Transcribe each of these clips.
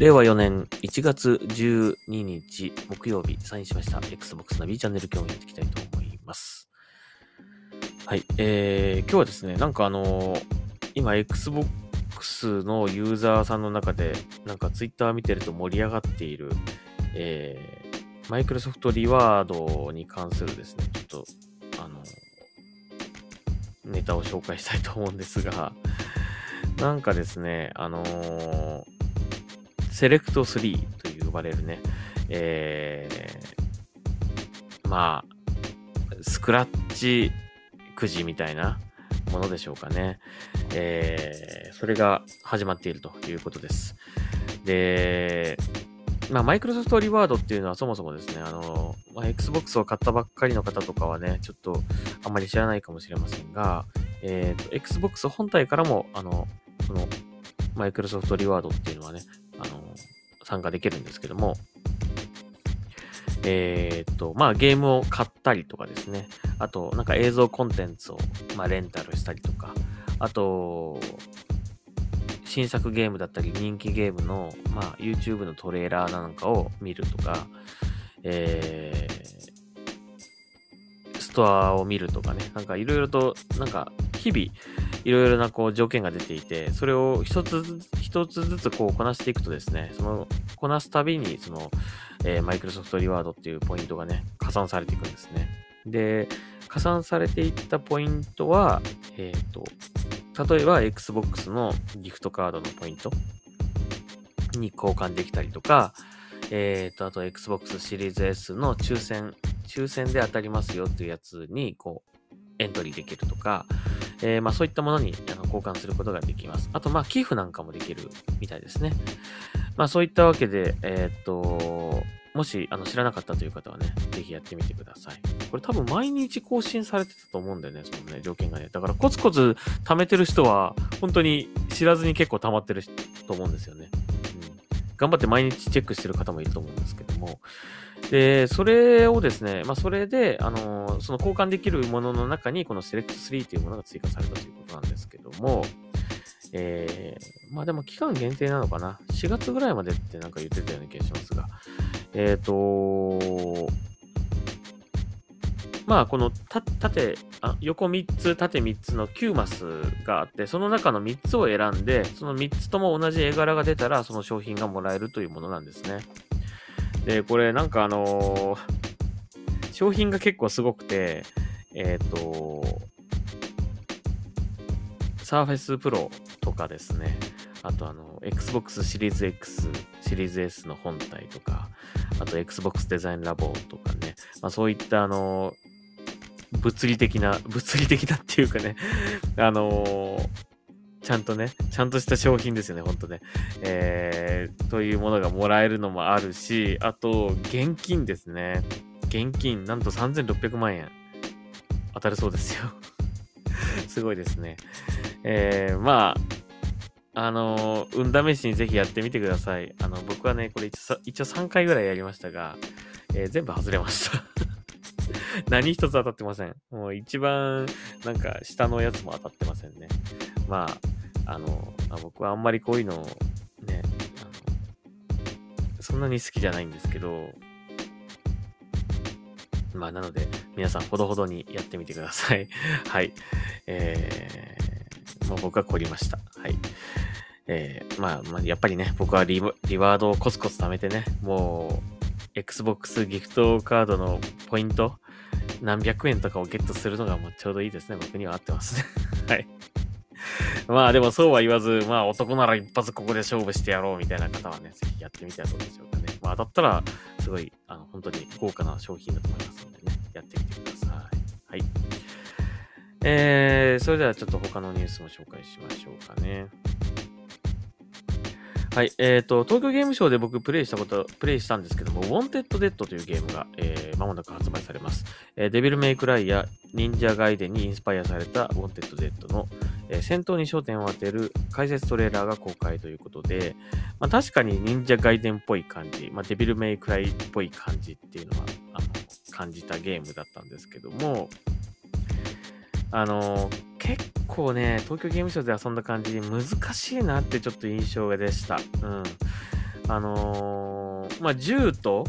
令和4年1月12日木曜日、サインしました Xbox ナビチャンネル今日もやっていきたいと思います。はい、えー、今日はですね、なんかあのー今 Xbox のユーザーさんの中で、なんか Twitter 見てると盛り上がっている、えー、マイクロソフトリワードに関するですね、ちょっと、あのーネタを紹介したいと思うんですが、なんかですね、あのーセレクト3と呼ばれるね、えー、まあ、スクラッチくじみたいなものでしょうかね。えー、それが始まっているということです。で、まあ、マイクロソフトリワードっていうのはそもそもですね、あの、まあ、Xbox を買ったばっかりの方とかはね、ちょっとあんまり知らないかもしれませんが、えっ、と、Xbox 本体からも、あの、その、マイクロソフトリワードっていうのはね、参加できるんですけども、えーっと、まあゲームを買ったりとかですね、あと、なんか映像コンテンツを、まあ、レンタルしたりとか、あと、新作ゲームだったり人気ゲームの、まあ、YouTube のトレーラーなんかを見るとか、えー、ストアを見るとかね、なんかいろいろと、なんか日々、いろいろなこう条件が出ていて、それを一つずつ、一つずつこうこなしていくとですね、その、こなすたびに、その、えー、マイクロソフトリワードっていうポイントがね、加算されていくんですね。で、加算されていったポイントは、えっ、と、例えば Xbox のギフトカードのポイントに交換できたりとか、えっ、と、あと Xbox シリーズ S の抽選、抽選で当たりますよっていうやつに、こう、エントリーできるとか、えーまあそういったものに交換することができます。あと、まあ寄付なんかもできるみたいですね。まあそういったわけで、えーっと、もしあの知らなかったという方はね、ぜひやってみてください。これ多分毎日更新されてたと思うんだよね、そのね、条件がね。だからコツコツ貯めてる人は、本当に知らずに結構溜まってると思うんですよね。うん。頑張って毎日チェックしてる方もいると思うんですけども。で、それをですね、まあそれで、あの、その交換できるものの中に、この Select3 というものが追加されたということなんですけども、えー、まあでも期間限定なのかな？4月ぐらいまでってなんか言ってたような気がしますが。えっ、とまあこのた縦あ、横3つ、縦3つの9マスがあって、その中の3つを選んで、その3つとも同じ絵柄が出たら、その商品がもらえるというものなんですね。で、これなんかあのー商品が結構すごくて、えっ、と、Surface Pro とかですね、あとあの、Xbox シリーズ X、シリーズ S の本体とか、あと Xbox デザインラボとかね、まあそういったあの、物理的な、物理的なっていうかね、あのちゃんとね、ちゃんとした商品ですよね、ほんとね。えー、というものがもらえるのもあるし、あと、現金ですね。現金、なんと3600万円当たるそうですよ。すごいですね。えー、まあ、あのー、運試しにぜひやってみてください。あの、僕はね、これ一応一応3回ぐらいやりましたが、えー全部外れました。何一つ当たってません。もう一番、なんか、下のやつも当たってませんね。まあ、あの、あ僕はあんまりこういうのね、あの、そんなに好きじゃないんですけど、まあ、なので、皆さん、ほどほどにやってみてください。はい。えー、もう僕は凝りました。はい。えー、まあ、まあ、やっぱりね、僕はリリワードをコツコツ貯めてね、もう、Xbox ギフトカードのポイント、何百円とかをゲットするのがもうちょうどいいですね。僕には合ってますね。はい。まあでもそうは言わず、まあ男なら一発ここで勝負してやろうみたいな方はね、ぜひやってみてはどうでしょうかね。まあ当たったら、すごい、あの、本当に豪華な商品だと思いますのでね、やってみてください。はい。えー、それではちょっと他のニュースも紹介しましょうかね。はい。えっ、と、東京ゲームショウで僕プレイしたこと、プレイしたんですけども、Wanted Dead というゲームが、えー、間もなく発売されます。えーデビルメイクライや忍者ガイデンにインスパイアされた Wanted Dead の、えー戦闘に焦点を当てる解説トレーラーが公開ということで、まあ、確かに忍者ガイデンっぽい感じ、まあ、デビルメイクライっぽい感じっていうのは、あの、感じたゲームだったんですけども、あの、結構ね、東京ゲームショウで遊んだ感じ難しいなってちょっと印象でした。うん。あのーまあ、銃と、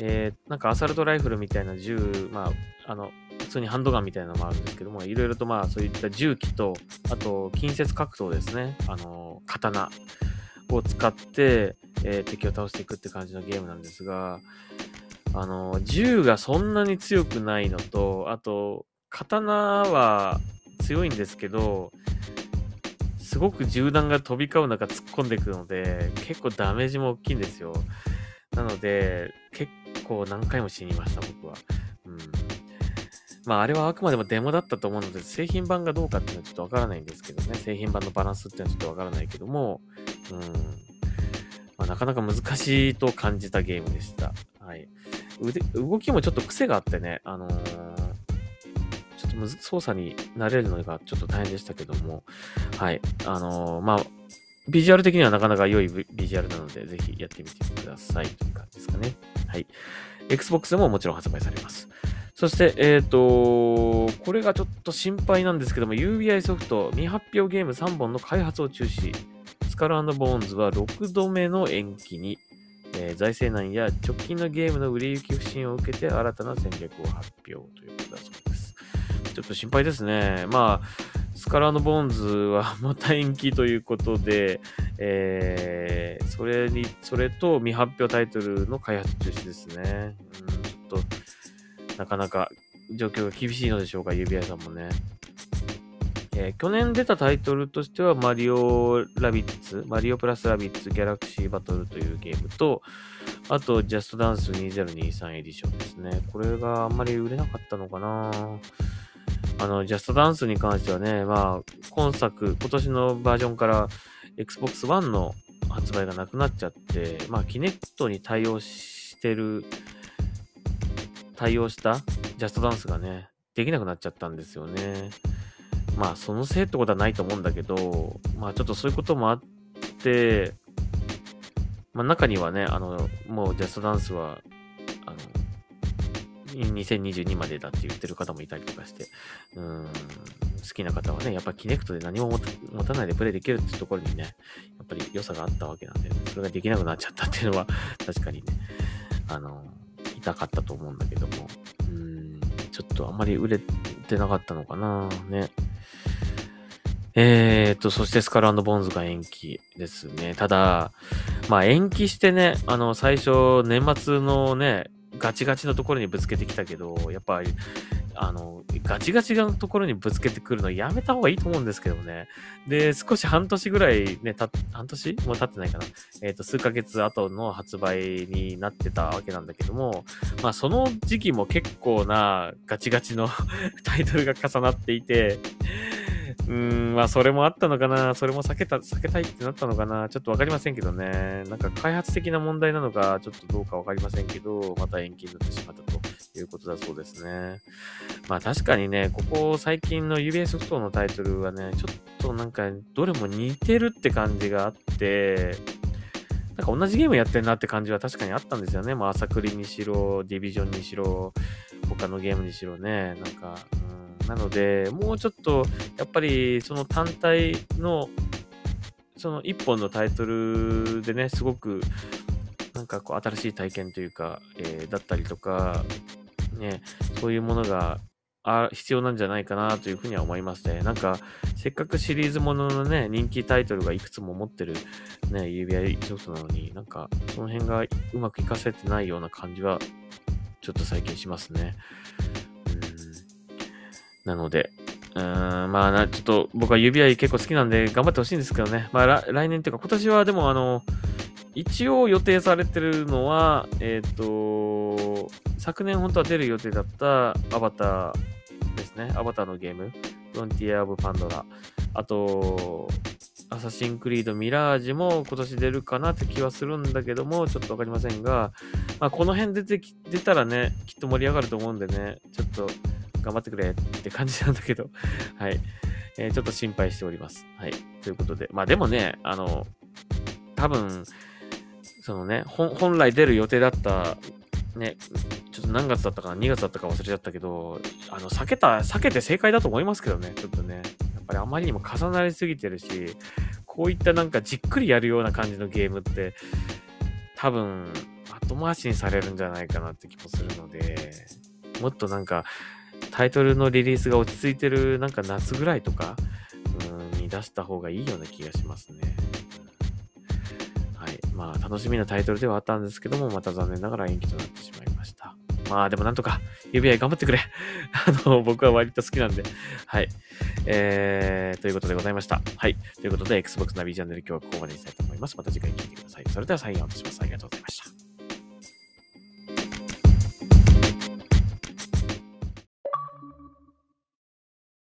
えーなんかアサルトライフルみたいな銃、まあ、あの、普通にハンドガンみたいなのもあるんですけども、いろいろとまあそういった銃器と、あと近接格闘ですね、あの、刀を使って、えー敵を倒していくって感じのゲームなんですが、あの、銃がそんなに強くないのと、あと、刀は強いんですけど、すごく銃弾が飛び交う中突っ込んでいくので、結構ダメージも大きいんですよ。なので、結構何回も死にました、僕は。うん。まあ、あれはあくまでもデモだったと思うので、製品版がどうかっていうのはちょっとわからないんですけどね。製品版のバランスっていうのはちょっとわからないけども、うん。まあ、なかなか難しいと感じたゲームでした。はい。腕、動きもちょっと癖があってね、あのーちょっと操作に慣れるのがちょっと大変でしたけども、はい。あのーまあ、ビジュアル的にはなかなか良いビジュアルなので、ぜひやってみてくださいという感じですかね。はい。Xbox でももちろん発売されます。そして、えっ、とこれがちょっと心配なんですけども、UBI ソフト未発表ゲーム3本の開発を中止。スカルボーンズは6度目の延期に、えー財政難や直近のゲームの売れ行き不振を受けて新たな戦略を発表ということだそうです。ちょっと心配ですね。まあ、スカラのボーンズはまた延期ということで、えーそれに、それと未発表タイトルの開発中止ですね。うん、ちょっと、なかなか状況が厳しいのでしょうか、指輪さんもね。えー去年出たタイトルとしては、マリオラビッツ、マリオプラスラビッツギャラクシーバトルというゲームと、あと、ジャストダンス2023エディションですね。これがあんまり売れなかったのかなぁあの、ジャストダンスに関してはね、まあ、今作、今年のバージョンから Xbox One の発売がなくなっちゃって、まあ、キネクトに対応してる、対応したジャストダンスがね、できなくなっちゃったんですよね。まあ、そのせいってことはないと思うんだけど、まあ、ちょっとそういうこともあって、まあ、中にはね、あの、もうジャストダンスは、2022までだって言ってる方もいたりとかして、うん、好きな方はね、やっぱキネクトで何も持たないでプレイできるっていうところにね、やっぱり良さがあったわけなんで、それができなくなっちゃったっていうのは、確かにね、あの、痛かったと思うんだけども、うん、ちょっとあんまり売れてなかったのかな、ね。えーと、そしてスカルボーンズが延期ですね。ただ、まあ延期してね、あの、最初、年末のね、ガチガチのところにぶつけてきたけど、やっぱり、あの、ガチガチのところにぶつけてくるのやめた方がいいと思うんですけどね。で、少し半年ぐらいね、た、半年？もう経ってないかな。えっ、と、数ヶ月後の発売になってたわけなんだけども、まあ、その時期も結構なガチガチの タイトルが重なっていて、うーん、まあ、それもあったのかな。それも避けた、避けたいってなったのかな。ちょっとわかりませんけどね。なんか開発的な問題なのか、ちょっとどうかわかりませんけど、また延期になってしまったということだそうですね。まあ確かにね、ここ最近の UBA ソフトのタイトルはね、ちょっとなんかどれも似てるって感じがあって、なんか同じゲームやってんなって感じは確かにあったんですよね。まあ朝栗にしろ、ディビジョンにしろ、他のゲームにしろね。なんか、なので、もうちょっと、やっぱりその単体の、その一本のタイトルでね、すごく、なんかこう新しい体験というか、えーだったりとか、ね、そういうものがあ必要なんじゃないかなというふうには思いますね。なんか、せっかくシリーズもののね、人気タイトルがいくつも持ってるね、指輪ソフトなのに、なんか、その辺がうまく活かせてないような感じは、ちょっと最近しますね。なので、うーん、まあ、ちょっと僕は指輪結構好きなんで頑張ってほしいんですけどね。まあ来年っていうか今年はでもあの、一応予定されてるのは、えっ、と、昨年本当は出る予定だったアバターですね。アバターのゲーム。フロンティア・オブ・パンドラ。あと、アサシンクリード・ミラージュも今年出るかなって気はするんだけども、ちょっとわかりませんが、まあ、この辺出てき、出たらね、きっと盛り上がると思うんでね、ちょっと頑張ってくれって感じなんだけど、はい。えーちょっと心配しております。はい。ということで、まあでもね、あの、多分、そのね、本来出る予定だった、ね、ちょっと何月だったかな、2月だったか忘れちゃったけど、あの、避けた、避けて正解だと思いますけどね、ちょっとね、やっぱりあまりにも重なりすぎてるし、こういったなんかじっくりやるような感じのゲームって、多分、後回しにされるんじゃないかなって気もするので、もっとなんか、タイトルのリリースが落ち着いてる、なんか夏ぐらいとか、うん、に出した方がいいような気がしますね。はい。まあ、楽しみなタイトルではあったんですけども、また残念ながら延期となってしまいました。まあ、でもなんとか、指輪頑張ってくれ。あの、僕は割と好きなんで。はい。えー、ということでございました。はい。ということで、Xbox ナビチャンネル今日はここまでにしたいと思います。また次回聞いてください。それでは、サインを落とします。ありがとうございます。